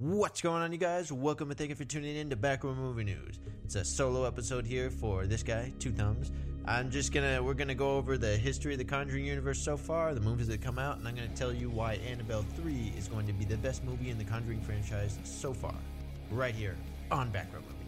What's going on, you guys? Welcome and thank you for tuning in to Back Row Movie News. It's a solo episode here for this guy, Two Thumbs. I'm just gonna, we're gonna go over the history of the Conjuring universe so far, the movies that come out, and I'm gonna tell you why Annabelle 3 is going to be the best movie in the Conjuring franchise so far. Right here on Back Row Movie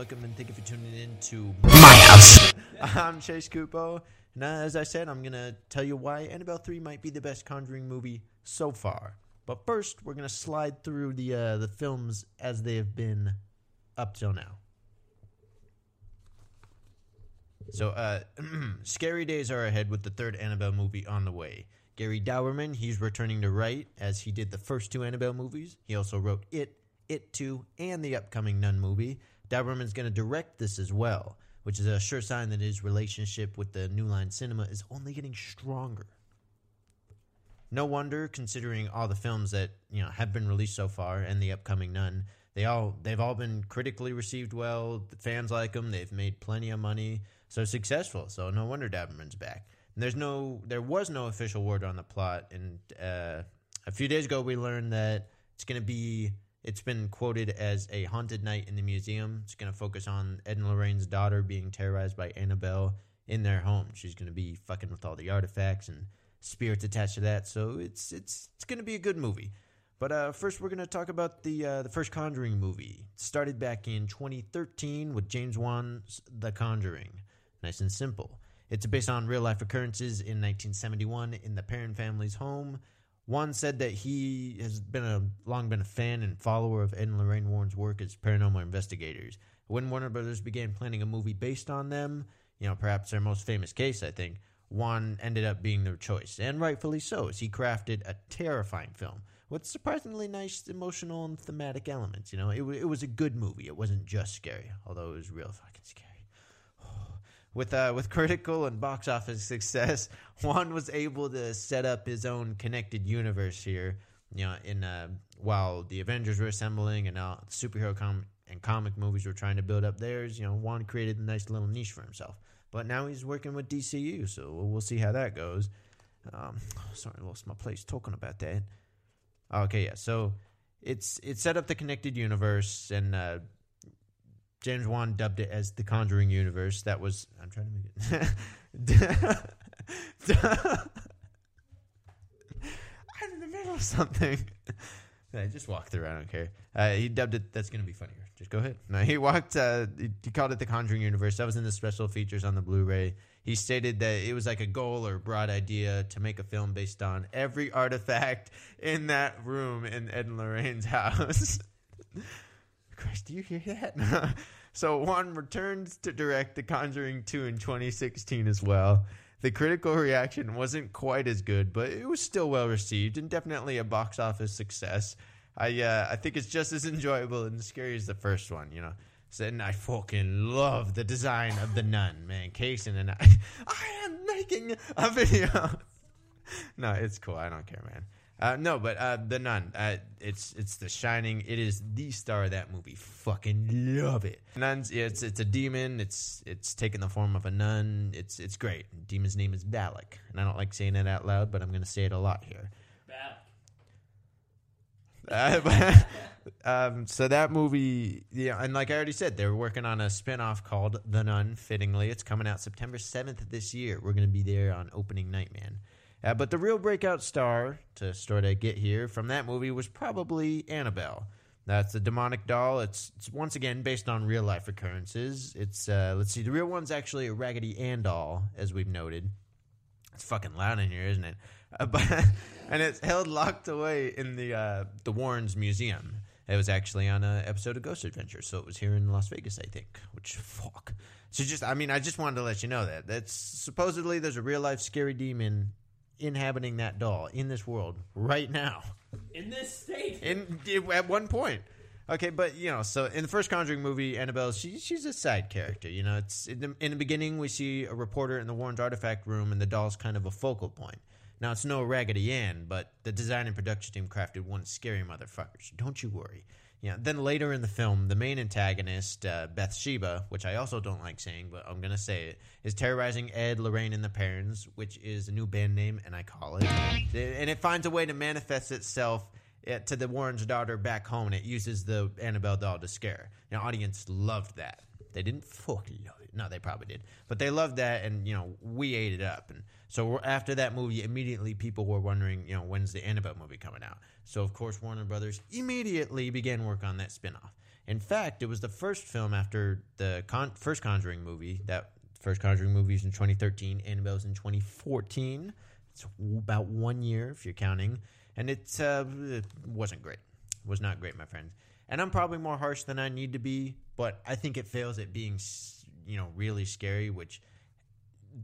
Welcome and thank you for tuning in to My house. I'm Chase Kupo, and as I said, I'm gonna tell you why Annabelle 3 might be the best Conjuring movie so far. But first, we're gonna slide through the uh, the films as they have been up till now. So, uh, scary days are ahead with the third Annabelle movie on the way. Gary Dauberman, he's returning to write as he did the first two Annabelle movies. He also wrote It, It 2, and the upcoming Nun movie. Dauberman's going to direct this as well, which is a sure sign that his relationship with the New Line Cinema is only getting stronger. No wonder, considering all the films that you know have been released so far and the upcoming Nun, they all they've all been critically received well. The fans like them. They've made plenty of money, so successful. So no wonder Dauberman's back. And there's no, there was no official word on the plot. And uh, a few days ago, we learned that it's going to be. It's been quoted as a haunted night in the museum. It's going to focus on Ed and Lorraine's daughter being terrorized by Annabelle in their home. She's going to be fucking with all the artifacts and spirits attached to that. So it's it's it's going to be a good movie. But uh, first, we're going to talk about the uh, the first Conjuring movie. It started back in 2013 with James Wan's The Conjuring. Nice and simple. It's based on real life occurrences in 1971 in the Perron family's home. Wan said that he has been a long been a fan and follower of Ed and Lorraine Warren's work as paranormal investigators. When Warner Brothers began planning a movie based on them, you know, perhaps their most famous case, I think, Wan ended up being their choice, and rightfully so, as he crafted a terrifying film with surprisingly nice emotional and thematic elements. You know, it, it was a good movie. It wasn't just scary, although it was real fucking scary. With uh, with critical and box office success, Wan was able to set up his own connected universe here. You know, in uh, while the Avengers were assembling and uh, superhero com- and comic movies were trying to build up theirs, you know, Wan created a nice little niche for himself. But now he's working with DCU, so we'll, see how that goes. Um, sorry, I lost my place talking about that. Okay, yeah. So it's it set up the connected universe, and uh, James Wan dubbed it as the Conjuring universe. That was I'm trying to make it. I'm in the middle of something. I just walked through. I don't care. Uh, he dubbed it. That's to be funnier. Just go ahead. No, he walked. Uh, he called it the Conjuring Universe. That was in the special features on the Blu-ray. He stated that it was like a goal or broad idea to make a film based on every artifact in that room in Ed and Lorraine's house. Christ, do you hear that? so Wan returns to direct The Conjuring 2 in 2016 as well. The critical reaction wasn't quite as good, but it was still well received and definitely a box office success. I uh, I think it's just as enjoyable and scary as the first one, you know. And I fucking love the design of the nun, man. Kason and I, I am making a video. no, it's cool. I don't care, man. Uh, no, but uh, the Nun. Uh, it's it's The Shining. It is the star of that movie. Fucking love it. Nuns. yeah, It's it's a demon. It's it's taking the form of a nun. It's it's great. Demon's name is Valak, and I don't like saying it out loud, but I'm gonna say it a lot here. Uh, um, so that movie, yeah, and like I already said, they're working on a spin-off called The Nun. Fittingly, it's coming out September seventh this year. We're going to be there on opening night, man. Uh, but the real breakout star to sort of get here from that movie was probably Annabelle. That's the demonic doll. It's, it's once again based on real life occurrences. It's uh, let's see, the real one's actually a Raggedy Ann doll, as we've noted. It's fucking loud in here, isn't it? Uh, but and it's held locked away in the uh, the Warrens Museum. It was actually on an episode of Ghost Adventure, so it was here in Las Vegas, I think. Which fuck. So just, I mean, I just wanted to let you know that that's supposedly there's a real life scary demon inhabiting that doll in this world right now. In this state. In at one point. Okay, but you know, so in the first Conjuring movie, Annabelle, she, she's a side character. You know, it's in the, in the beginning we see a reporter in the Warren's artifact room, and the doll's kind of a focal point. Now it's no Raggedy Ann, but the design and production team crafted one scary motherfuckers. Don't you worry. Yeah. Then later in the film, the main antagonist, uh, Bathsheba, which I also don't like saying, but I'm gonna say it, is terrorizing Ed, Lorraine, and the parents, which is a new band name, and I call it. And it finds a way to manifest itself uh, to the Warren's daughter back home, and it uses the Annabelle doll to scare. The audience loved that. They didn't fucking love it. No, they probably did, but they loved that, and you know we ate it up. And so after that movie, immediately people were wondering, you know, when's the Annabelle movie coming out? So of course Warner Brothers immediately began work on that spinoff. In fact, it was the first film after the con- first Conjuring movie. That first Conjuring movie is in 2013. Annabelle's in 2014. It's about one year if you're counting, and it's uh, it wasn't great. It was not great, my friends. And I'm probably more harsh than I need to be, but I think it fails at being, you know, really scary. Which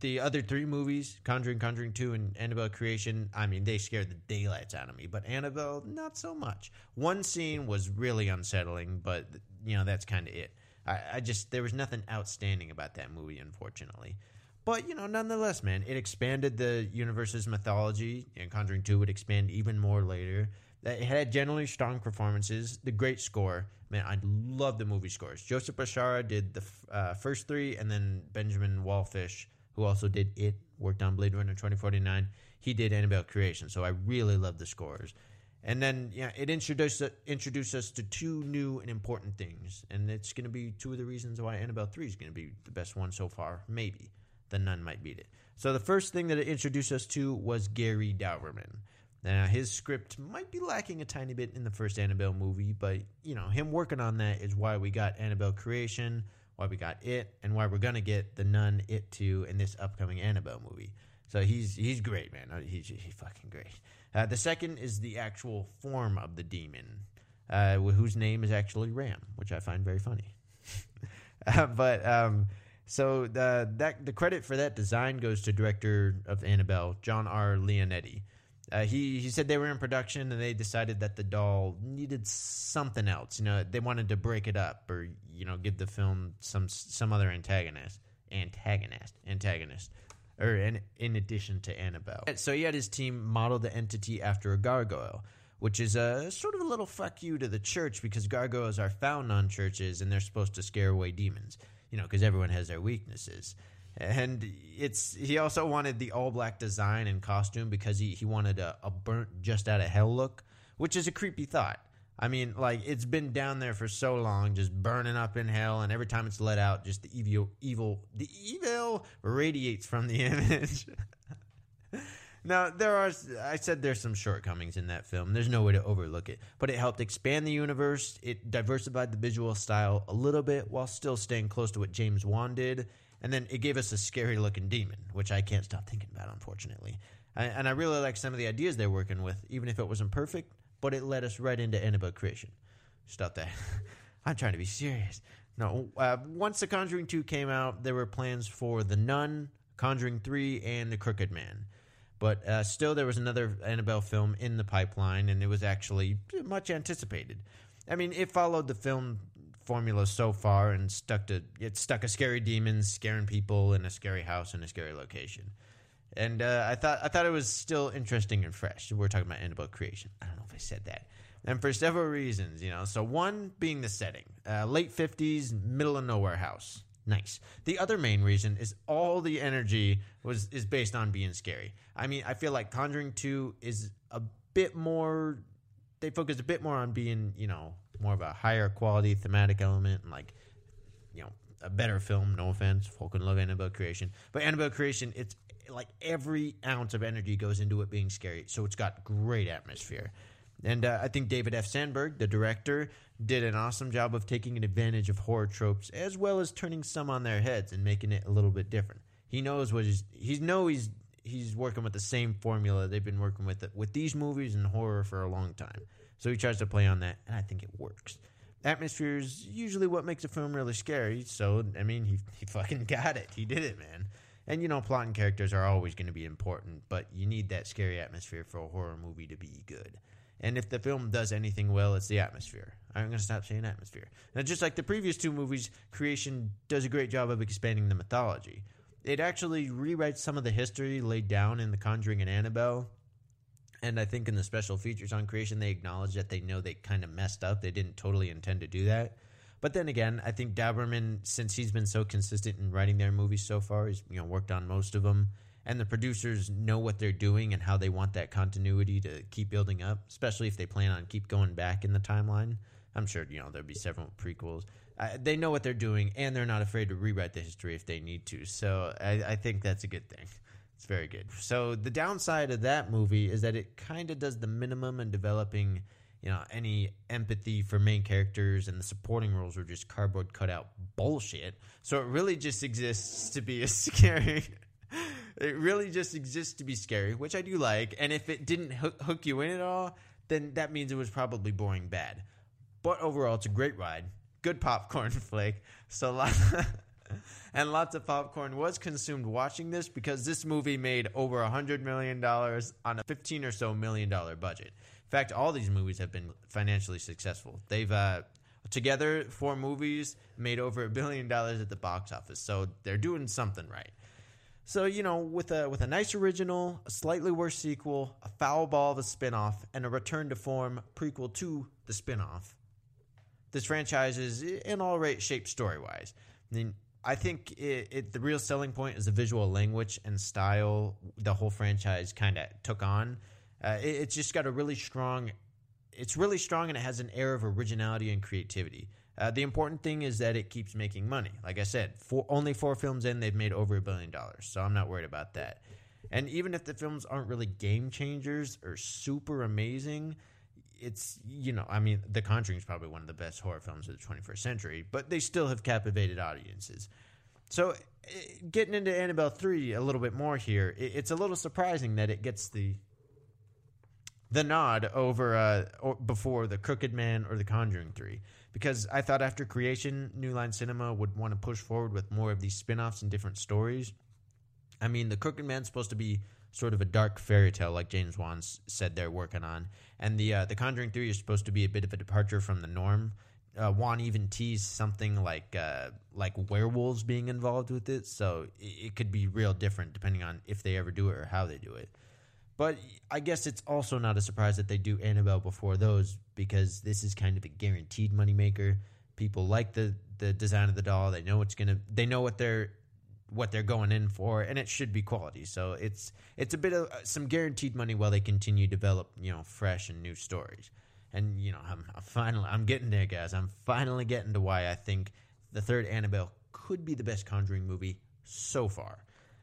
the other three movies, Conjuring, Conjuring 2, and Annabelle Creation, I mean, they scared the daylights out of me. But Annabelle, not so much. One scene was really unsettling, but, you know, that's kind of it. I, I just, there was nothing outstanding about that movie, unfortunately. But, you know, nonetheless, man, it expanded the universe's mythology, and Conjuring 2 would expand even more later. It had generally strong performances, the great score. Man, I love the movie scores. Joseph Bishara did the uh, first three, and then Benjamin Wallfisch who also did It, worked on Blade Runner 2049. He did Annabelle Creation, so I really love the scores. And then, yeah, it introduced introduced us to two new and important things, and it's going to be two of the reasons why Annabelle Three is going to be the best one so far. Maybe the Nun might beat it. So the first thing that it introduced us to was Gary Dauberman. Now his script might be lacking a tiny bit in the first Annabelle movie, but you know him working on that is why we got Annabelle Creation, why we got it, and why we're gonna get the Nun, It Two, in this upcoming Annabelle movie. So he's he's great, man. Uh, he's he's fucking great. Uh, the second is the actual form of the demon, uh, whose name is actually Ram, which I find very funny. uh, but um, so the that the credit for that design goes to director of Annabelle, John R. Leonetti. Uh, he he said they were in production and they decided that the doll needed something else. You know, they wanted to break it up or you know give the film some some other antagonist, antagonist, antagonist, or in in addition to Annabelle. So he had his team model the entity after a gargoyle, which is a sort of a little fuck you to the church because gargoyles are found on churches and they're supposed to scare away demons. You know, because everyone has their weaknesses and it's he also wanted the all black design and costume because he, he wanted a, a burnt just out of hell look which is a creepy thought. I mean like it's been down there for so long just burning up in hell and every time it's let out just the evil evil the evil radiates from the image. Now there are i said there's some shortcomings in that film. There's no way to overlook it. But it helped expand the universe. It diversified the visual style a little bit while still staying close to what james wan did and then it gave us a scary looking demon, which I can't stop thinking about, unfortunately. I, and I really like some of the ideas they're working with, even if it wasn't perfect, but it led us right into Annabelle creation. Stop that. I'm trying to be serious. No, uh, once The Conjuring 2 came out, there were plans for The Nun, Conjuring 3, and The Crooked Man. But uh, still, there was another Annabelle film in the pipeline, and it was actually much anticipated. I mean, it followed the film formula so far and stuck to it stuck a scary demon scaring people in a scary house in a scary location. And uh, I thought I thought it was still interesting and fresh. We're talking about Annabelle creation. I don't know if I said that. And for several reasons, you know. So one being the setting, uh, late fifties, middle of nowhere house. Nice. The other main reason is all the energy was is based on being scary. I mean, I feel like Conjuring Two is a bit more. They focus a bit more on being, you know, more of a higher quality thematic element and like you know a better film. No offense, Falcon love Annabelle Creation, but Annabelle Creation, it's like every ounce of energy goes into it being scary, so it's got great atmosphere. And uh, I think David F. Sandberg, the director, did an awesome job of taking advantage of horror tropes as well as turning some on their heads and making it a little bit different. He knows what he's he know he's he's working with the same formula they've been working with with these movies and horror for a long time. So he tries to play on that, and I think it works. Atmosphere is usually what makes a film really scary. So I mean, he he fucking got it. He did it, man. And you know, plot and characters are always going to be important, but you need that scary atmosphere for a horror movie to be good. And if the film does anything well, it's the atmosphere. I'm going to stop saying atmosphere. Now, just like the previous two movies, Creation does a great job of expanding the mythology. It actually rewrites some of the history laid down in The Conjuring and Annabelle. And I think in the special features on Creation, they acknowledge that they know they kind of messed up. They didn't totally intend to do that. But then again, I think Dauberman, since he's been so consistent in writing their movies so far, he's you know worked on most of them, and the producers know what they're doing and how they want that continuity to keep building up, especially if they plan on keep going back in the timeline. I'm sure you know there'll be several prequels. They know what they're doing, and they're not afraid to rewrite the history if they need to. So I, I think that's a good thing. It's very good. So the downside of that movie is that it kind of does the minimum in developing you know any empathy for main characters and the supporting roles are just cardboard cutout bullshit so it really just exists to be a scary it really just exists to be scary which i do like and if it didn't hook you in at all then that means it was probably boring bad but overall it's a great ride good popcorn flake. so lots and lots of popcorn was consumed watching this because this movie made over a hundred million dollars on a 15 or so million dollar budget in fact, all these movies have been financially successful. They've uh, together four movies made over a billion dollars at the box office, so they're doing something right. So you know, with a with a nice original, a slightly worse sequel, a foul ball of a spinoff, and a return to form prequel to the spinoff, this franchise is in all right shape story wise. I mean, I think it, it, the real selling point is the visual language and style the whole franchise kind of took on. Uh, it, it's just got a really strong. It's really strong and it has an air of originality and creativity. Uh, the important thing is that it keeps making money. Like I said, four, only four films in, they've made over a billion dollars. So I'm not worried about that. And even if the films aren't really game changers or super amazing, it's, you know, I mean, The Conjuring is probably one of the best horror films of the 21st century, but they still have captivated audiences. So eh, getting into Annabelle 3 a little bit more here, it's a little surprising that it gets the the nod over uh, before the Crooked Man or the Conjuring Three because I thought after Creation, New Line Cinema would want to push forward with more of these spin-offs and different stories. I mean, the Crooked Man's supposed to be sort of a dark fairy tale, like James Wan said they're working on, and the uh, the Conjuring Three is supposed to be a bit of a departure from the norm. Uh, Wan even teased something like uh, like werewolves being involved with it, so it, it could be real different depending on if they ever do it or how they do it. But I guess it's also not a surprise that they do Annabelle before those because this is kind of a guaranteed moneymaker. People like the the design of the doll. They know it's gonna. They know what they're what they're going in for, and it should be quality. So it's it's a bit of uh, some guaranteed money while they continue to develop you know fresh and new stories. And you know I'm, I'm finally I'm getting there, guys. I'm finally getting to why I think the third Annabelle could be the best Conjuring movie so far.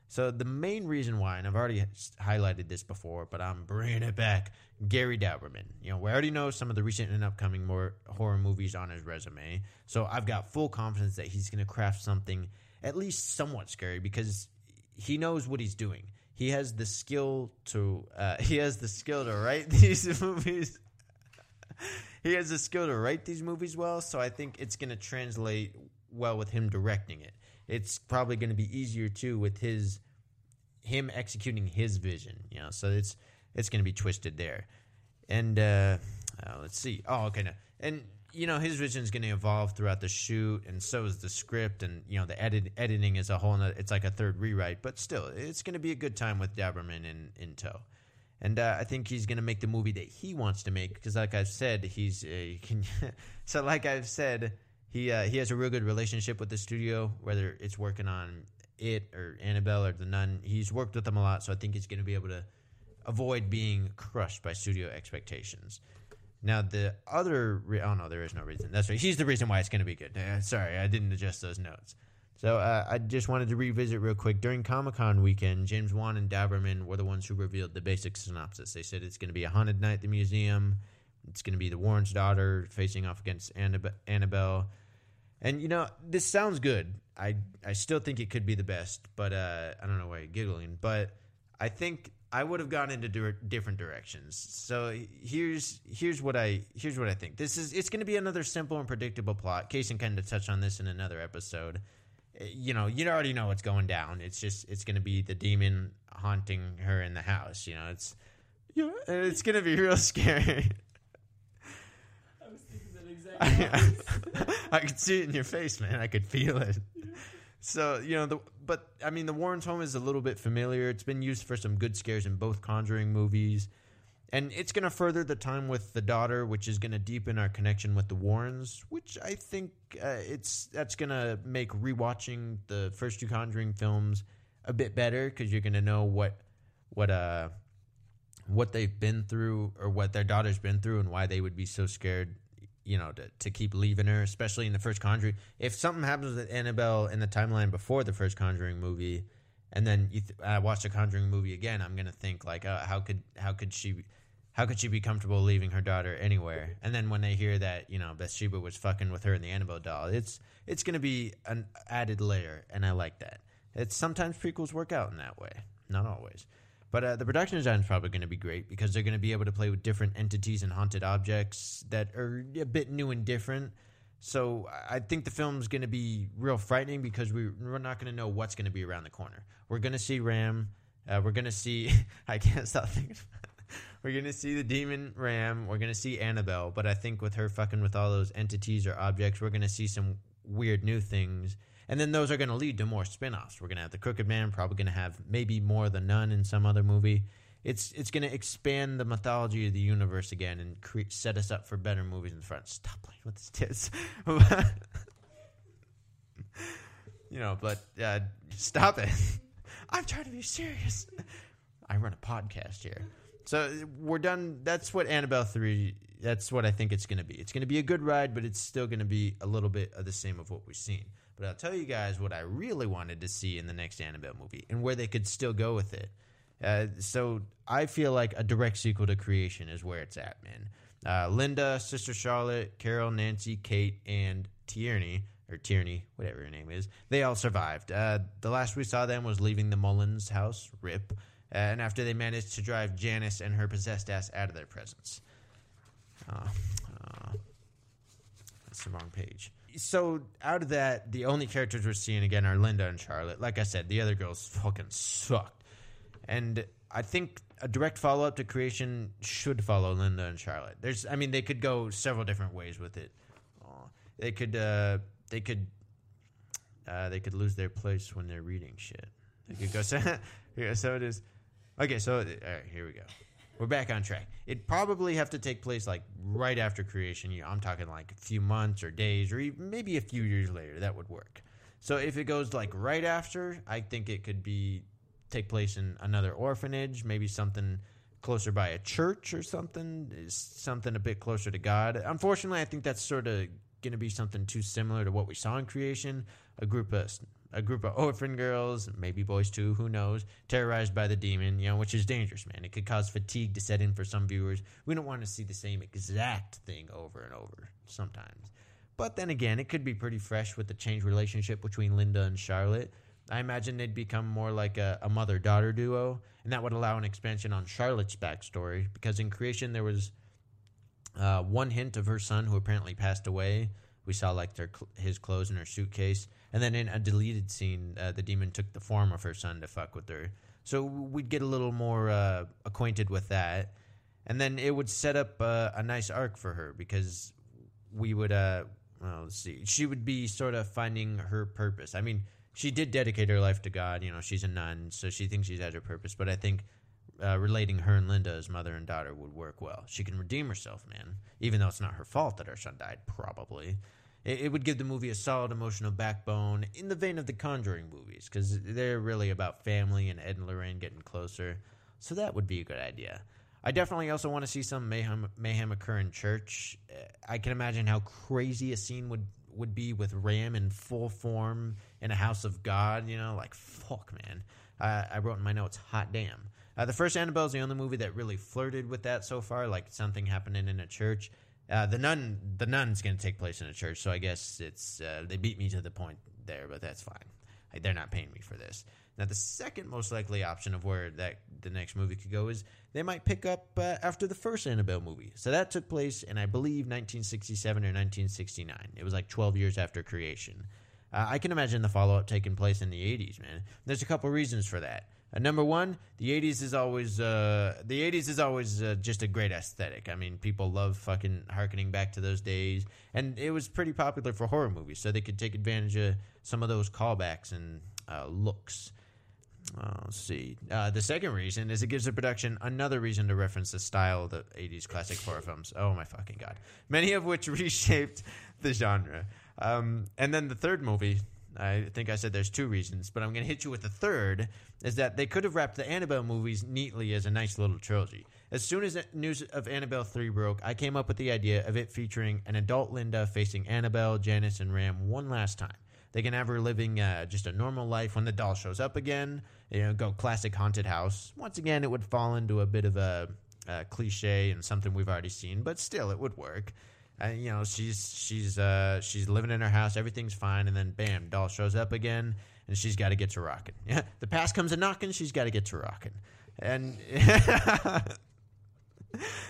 So the main reason why, and I've already highlighted this before, but I'm bringing it back, Gary Dauberman. You know, we already know some of the recent and upcoming more horror movies on his resume, so I've got full confidence that he's going to craft something at least somewhat scary because he knows what he's doing. He has the skill to uh, he has the skill to write these movies. he has the skill to write these movies well, so I think it's going to translate well with him directing it it's probably going to be easier too with his him executing his vision. You know, so it's it's going to be twisted there. And uh, uh, let's see. Oh, okay. Now, and you know his vision is going to evolve throughout the shoot, and so is the script, and you know the edit, editing is a whole. Nother, it's like a third rewrite, but still, it's going to be a good time with Dauberman in in tow. And uh, I think he's going to make the movie that he wants to make because, like I've said, he's a, so like I've said, he uh, he has a real good relationship with the studio, whether it's working on it or Annabelle or the Nun. He's worked with them a lot, so I think he's going to be able to avoid being crushed by studio expectations. Now the other, re- oh no, there is no reason. That's right. He's the reason why it's going to be good. Uh, sorry, I didn't adjust those notes. So uh, I just wanted to revisit real quick. During Comic Con weekend, James Wan and Dauberman were the ones who revealed the basic synopsis. They said it's going to be a haunted night at the museum. It's going to be the Warren's daughter facing off against Annab- Annabelle. And you know, this sounds good. I I still think it could be the best, but uh, I don't know why you're giggling. But I think I would have gone into dir- different directions. So here's here's what I here's what I think. This is it's going to be another simple and predictable plot. Casey kind of touched on this in another episode. Uh, You know, you already know what's going down. It's just it's going to be the demon haunting her in the house. You know, it's yeah, it's going to be real scary. I was thinking that exactly. I could see it in your face, man. I could feel it. So you know, the but I mean, the Warrens' home is a little bit familiar. It's been used for some good scares in both Conjuring movies, and it's going to further the time with the daughter, which is going to deepen our connection with the Warrens. Which I think uh, it's that's going to make rewatching the first two Conjuring films a bit better because you're going to know what what uh what they've been through or what their daughter's been through and why they would be so scared you know to, to keep leaving her especially in the first conjuring. If something happens with annabelle in the timeline before the first conjuring movie and then you th- i watch the conjuring movie again i'm gonna think like uh, how could how could she how could she be comfortable leaving her daughter anywhere? And then when they hear that you know bathsheba was fucking with her in the annabelle doll it's it's gonna be an added layer and i like that. It's sometimes prequels work out in that way. Not always but uh, the production design is probably going to be great because they're going to be able to play with different entities and haunted objects that are a bit new and different. So I think the film's going to be real frightening because we, we're not going to know what's going to be around the corner. We're going to see Ram. Uh, we're going to see. I can't stop thinking. we're going to see the demon Ram. We're going to see Annabelle. But I think with her fucking with all those entities or objects, we're going to see some weird new things. And then those are going to lead to more spin-offs. We're going to have the Crooked Man, probably going to have maybe more the Nun in some other movie. It's it's going to expand the mythology of the universe again and cre- set us up for better movies in the front. Stop playing with his tits. you know, but uh, stop it. I'm trying to be serious. I run a podcast here. So we're done. That's what Annabelle 3, that's what I think it's going to be. It's going to be a good ride, but it's still going to be a little bit of the same of what we've seen. But I'll tell you guys what I really wanted to see in the next Annabelle movie and where they could still go with it. Uh, so I feel like a direct sequel to Creation is where it's at, man. Uh, Linda, Sister Charlotte, Carol, Nancy, Kate, and Tierney, or Tierney, whatever her name is, they all survived. Uh, the last we saw them was leaving the Mullins house, RIP, and after they managed to drive Janice and her possessed ass out of their presence. Uh, uh, that's the wrong page. So out of that, the only characters we're seeing again are Linda and Charlotte. Like I said, the other girls fucking sucked. And I think a direct follow up to Creation should follow Linda and Charlotte. There's, I mean, they could go several different ways with it. They could, uh, they could, uh, they could lose their place when they're reading shit. They could go. So, yeah, so it is. Okay, so all right, here we go. We're back on track. It'd probably have to take place like right after creation. You I'm talking like a few months or days, or even maybe a few years later. That would work. So if it goes like right after, I think it could be take place in another orphanage, maybe something closer by a church or something, something a bit closer to God. Unfortunately, I think that's sort of going to be something too similar to what we saw in creation. A group of a group of orphan girls, maybe boys too, who knows, terrorized by the demon, you know, which is dangerous, man. It could cause fatigue to set in for some viewers. We don't want to see the same exact thing over and over sometimes. But then again, it could be pretty fresh with the changed relationship between Linda and Charlotte. I imagine they'd become more like a, a mother daughter duo, and that would allow an expansion on Charlotte's backstory because in creation there was uh, one hint of her son who apparently passed away. We saw like their his clothes in her suitcase, and then in a deleted scene, uh, the demon took the form of her son to fuck with her. So we'd get a little more uh, acquainted with that, and then it would set up uh, a nice arc for her because we would, uh, well, let's see, she would be sort of finding her purpose. I mean, she did dedicate her life to God. You know, she's a nun, so she thinks she's at her purpose. But I think uh, relating her and Linda as mother and daughter would work well. She can redeem herself, man, even though it's not her fault that her son died, probably. It, it would give the movie a solid emotional backbone in the vein of the Conjuring movies, because they're really about family and Ed and Lorraine getting closer. So that would be a good idea. I definitely also want to see some mayhem, mayhem occur in church. Uh, I can imagine how crazy a scene would, would be with Ram in full form in a house of God. You know, like, fuck, man. I, I wrote in my notes, hot damn. Uh, the first Annabelle is the only movie that really flirted with that so far, like something happening in a church. Uh, the nun, the nun's going to take place in a church, so I guess it's uh, they beat me to the point there, but that's fine. They're not paying me for this. Now, the second most likely option of where that the next movie could go is they might pick up uh, after the first Annabelle movie. So that took place in, I believe, 1967 or 1969. It was like 12 years after creation. Uh, I can imagine the follow up taking place in the 80s, man. There's a couple reasons for that. Uh, number one, the 80s is always uh, the 80s is always uh, just a great aesthetic. I mean, people love fucking harkening back to those days, and it was pretty popular for horror movies, so they could take advantage of some of those callbacks and uh, looks. Uh, let's see. Uh, the second reason is it gives the production another reason to reference the style of the 80s classic horror films. Oh my fucking god. Many of which reshaped the genre. Um, and then the third movie, I think I said there's two reasons, but I'm going to hit you with the third, is that they could have wrapped the Annabelle movies neatly as a nice little trilogy. As soon as news of Annabelle 3 broke, I came up with the idea of it featuring an adult Linda facing Annabelle, Janice, and Ram one last time. They can have her living uh, just a normal life when the doll shows up again. You know, go classic haunted house. Once again, it would fall into a bit of a cliche and something we've already seen, but still, it would work. Uh, you know, she's she's uh, she's living in her house, everything's fine, and then bam, doll shows up again, and she's got to get to rocking. Yeah, the past comes a knocking, she's got to get to rocking, and.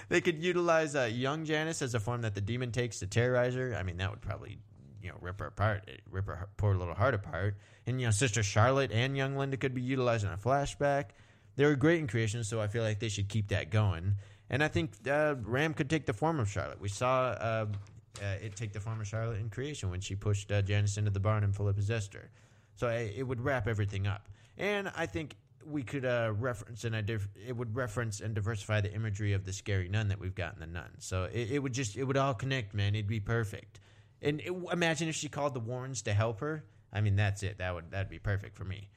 they could utilize uh, young Janice as a form that the demon takes to terrorize her. I mean, that would probably you know rip her apart, rip her poor little heart apart. And you know, Sister Charlotte and young Linda could be utilized in a flashback. They were great in creation, so I feel like they should keep that going. And I think uh, Ram could take the form of Charlotte. We saw uh, uh, it take the form of Charlotte in creation when she pushed uh, Janice into the barn and fully possessed her. So I, it would wrap everything up. And I think we could uh, reference and it would reference and diversify the imagery of the scary nun that we've got in the nun. So it, it would just it would all connect, man. It'd be perfect. And it, imagine if she called the Warrens to help her. I mean, that's it. That would that'd be perfect for me.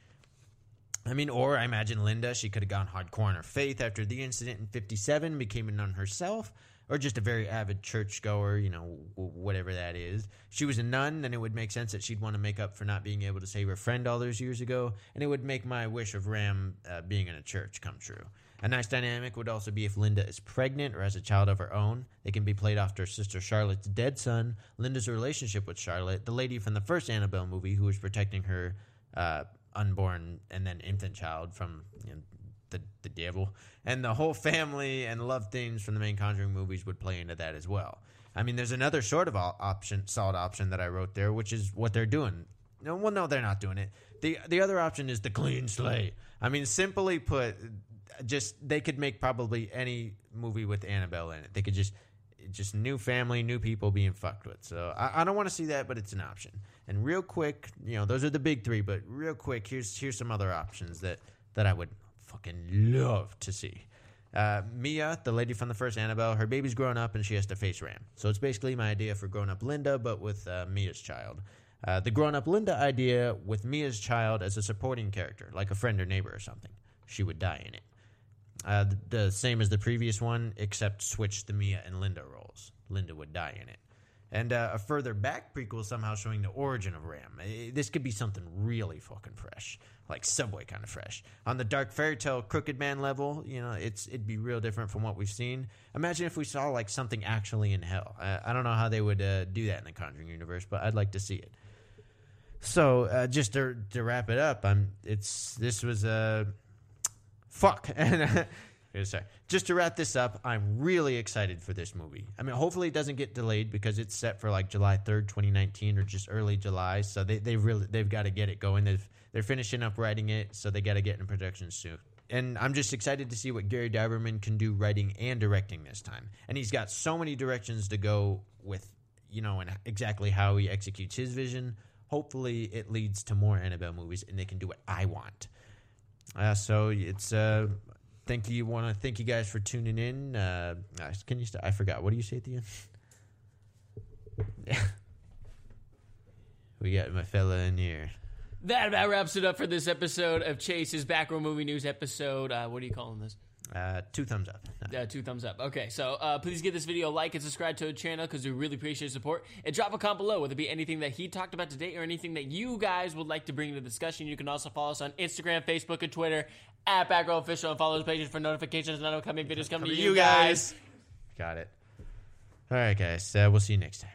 I mean, or I imagine Linda, she could have gone hardcore in her faith after the incident in 57, became a nun herself, or just a very avid churchgoer, you know, whatever that is. She was a nun, then it would make sense that she'd want to make up for not being able to save her friend all those years ago, and it would make my wish of Ram uh, being in a church come true. A nice dynamic would also be if Linda is pregnant or has a child of her own. They can be played off to her sister Charlotte's dead son, Linda's relationship with Charlotte, the lady from the first Annabelle movie who was protecting her uh, unborn and then infant child from you know, the the devil, and the whole family and love themes from the main Conjuring movies would play into that as well. I mean, there's another sort of option, solid option that I wrote there, which is what they're doing. No, well, no, they're not doing it. the The other option is the clean slate. I mean, simply put, just they could make probably any movie with Annabelle in it. They could just just new family, new people being fucked with. So I, I don't want to see that, but it's an option. And real quick, you know, those are the big three. But real quick, here's here's some other options that that I would fucking love to see. Uh, Mia, the lady from the first Annabelle, her baby's grown up and she has to face Ram. So it's basically my idea for grown up Linda, but with uh, Mia's child. Uh, the grown up Linda idea with Mia's child as a supporting character, like a friend or neighbor or something. She would die in it. Uh, the, same as the previous one, except switch the Mia and Linda roles. Linda would die in it. And uh, a further back prequel somehow showing the origin of Ram. This could be something really fucking fresh, like Subway kind of fresh. On the dark fairy tale Crooked Man level, you know, it's it'd be real different from what we've seen. Imagine if we saw like something actually in hell. I, I don't know how they would uh, do that in the Conjuring universe, but I'd like to see it. So uh, just to, to wrap it up, I'm it's this was a fuck. And uh, sorry. Just to wrap this up, I'm really excited for this movie. I mean, hopefully it doesn't get delayed because it's set for like July 3rd, 2019, or just early July. So they they really they've got to get it going. They've they're finishing up writing it, so they got to get in production soon. And I'm just excited to see what Gary Dauberman can do writing and directing this time. And he's got so many directions to go with, you know, and exactly how he executes his vision. Hopefully, it leads to more Annabelle movies, and they can do what I want. Uh, so it's uh, thank you. Want to thank you guys for tuning in. Uh, can you? St- I forgot. What do you say at the end? Yeah, we got my fella in here. That about wraps it up for this episode of Chase's Back Row Movie News episode. Uh, what are you calling this? Uh, two thumbs up. Uh, two thumbs up. Okay, so uh, please give this video a like and subscribe to the channel because we really appreciate your support. And drop a comment below, whether it be anything that he talked about today or anything that you guys would like to bring to the discussion. You can also follow us on Instagram, Facebook, and Twitter at Backrow Official and follow those pages for notifications on upcoming videos coming to you guys. Got it. All right, guys. Uh, we'll see you next time.